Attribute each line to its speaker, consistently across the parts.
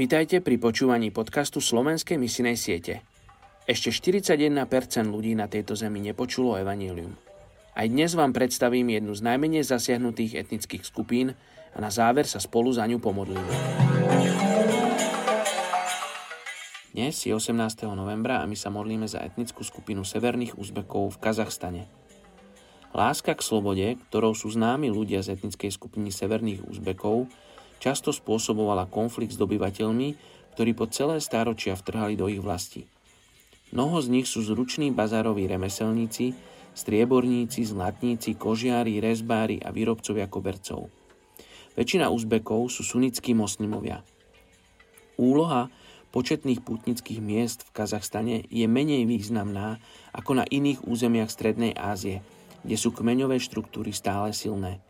Speaker 1: Vítajte pri počúvaní podcastu Slovenskej misinej siete. Ešte 41% ľudí na tejto zemi nepočulo evanílium. Aj dnes vám predstavím jednu z najmenej zasiahnutých etnických skupín a na záver sa spolu za ňu pomodlíme. Dnes je 18. novembra a my sa modlíme za etnickú skupinu severných Uzbekov v Kazachstane. Láska k slobode, ktorou sú známi ľudia z etnickej skupiny severných Uzbekov, často spôsobovala konflikt s dobyvateľmi, ktorí po celé stáročia vtrhali do ich vlasti. Mnoho z nich sú zruční bazároví remeselníci, strieborníci, zlatníci, kožiari, rezbári a výrobcovia kobercov. Väčšina Uzbekov sú sunnickí moslimovia. Úloha početných putnických miest v Kazachstane je menej významná ako na iných územiach Strednej Ázie, kde sú kmeňové štruktúry stále silné.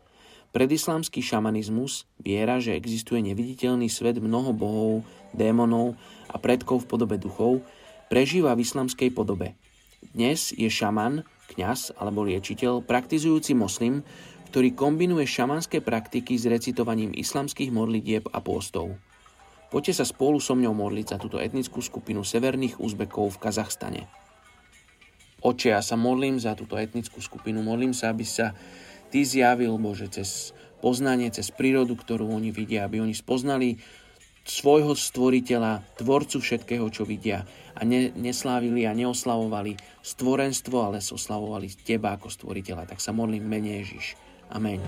Speaker 1: Predislámsky šamanizmus, viera, že existuje neviditeľný svet mnoho bohov, démonov a predkov v podobe duchov, prežíva v islamskej podobe. Dnes je šaman, kňaz alebo liečiteľ, praktizujúci moslim, ktorý kombinuje šamanské praktiky s recitovaním islamských modlitieb a pôstov. Poďte sa spolu so mňou modliť za túto etnickú skupinu severných Uzbekov v Kazachstane. Oče, ja sa modlím za túto etnickú skupinu, modlím sa, aby sa Ty zjavil, Bože, cez poznanie, cez prírodu, ktorú oni vidia, aby oni spoznali svojho stvoriteľa, tvorcu všetkého, čo vidia a ne, neslávili a neoslavovali stvorenstvo, ale oslavovali Teba ako stvoriteľa. Tak sa modlím mene Ježiš. Amen.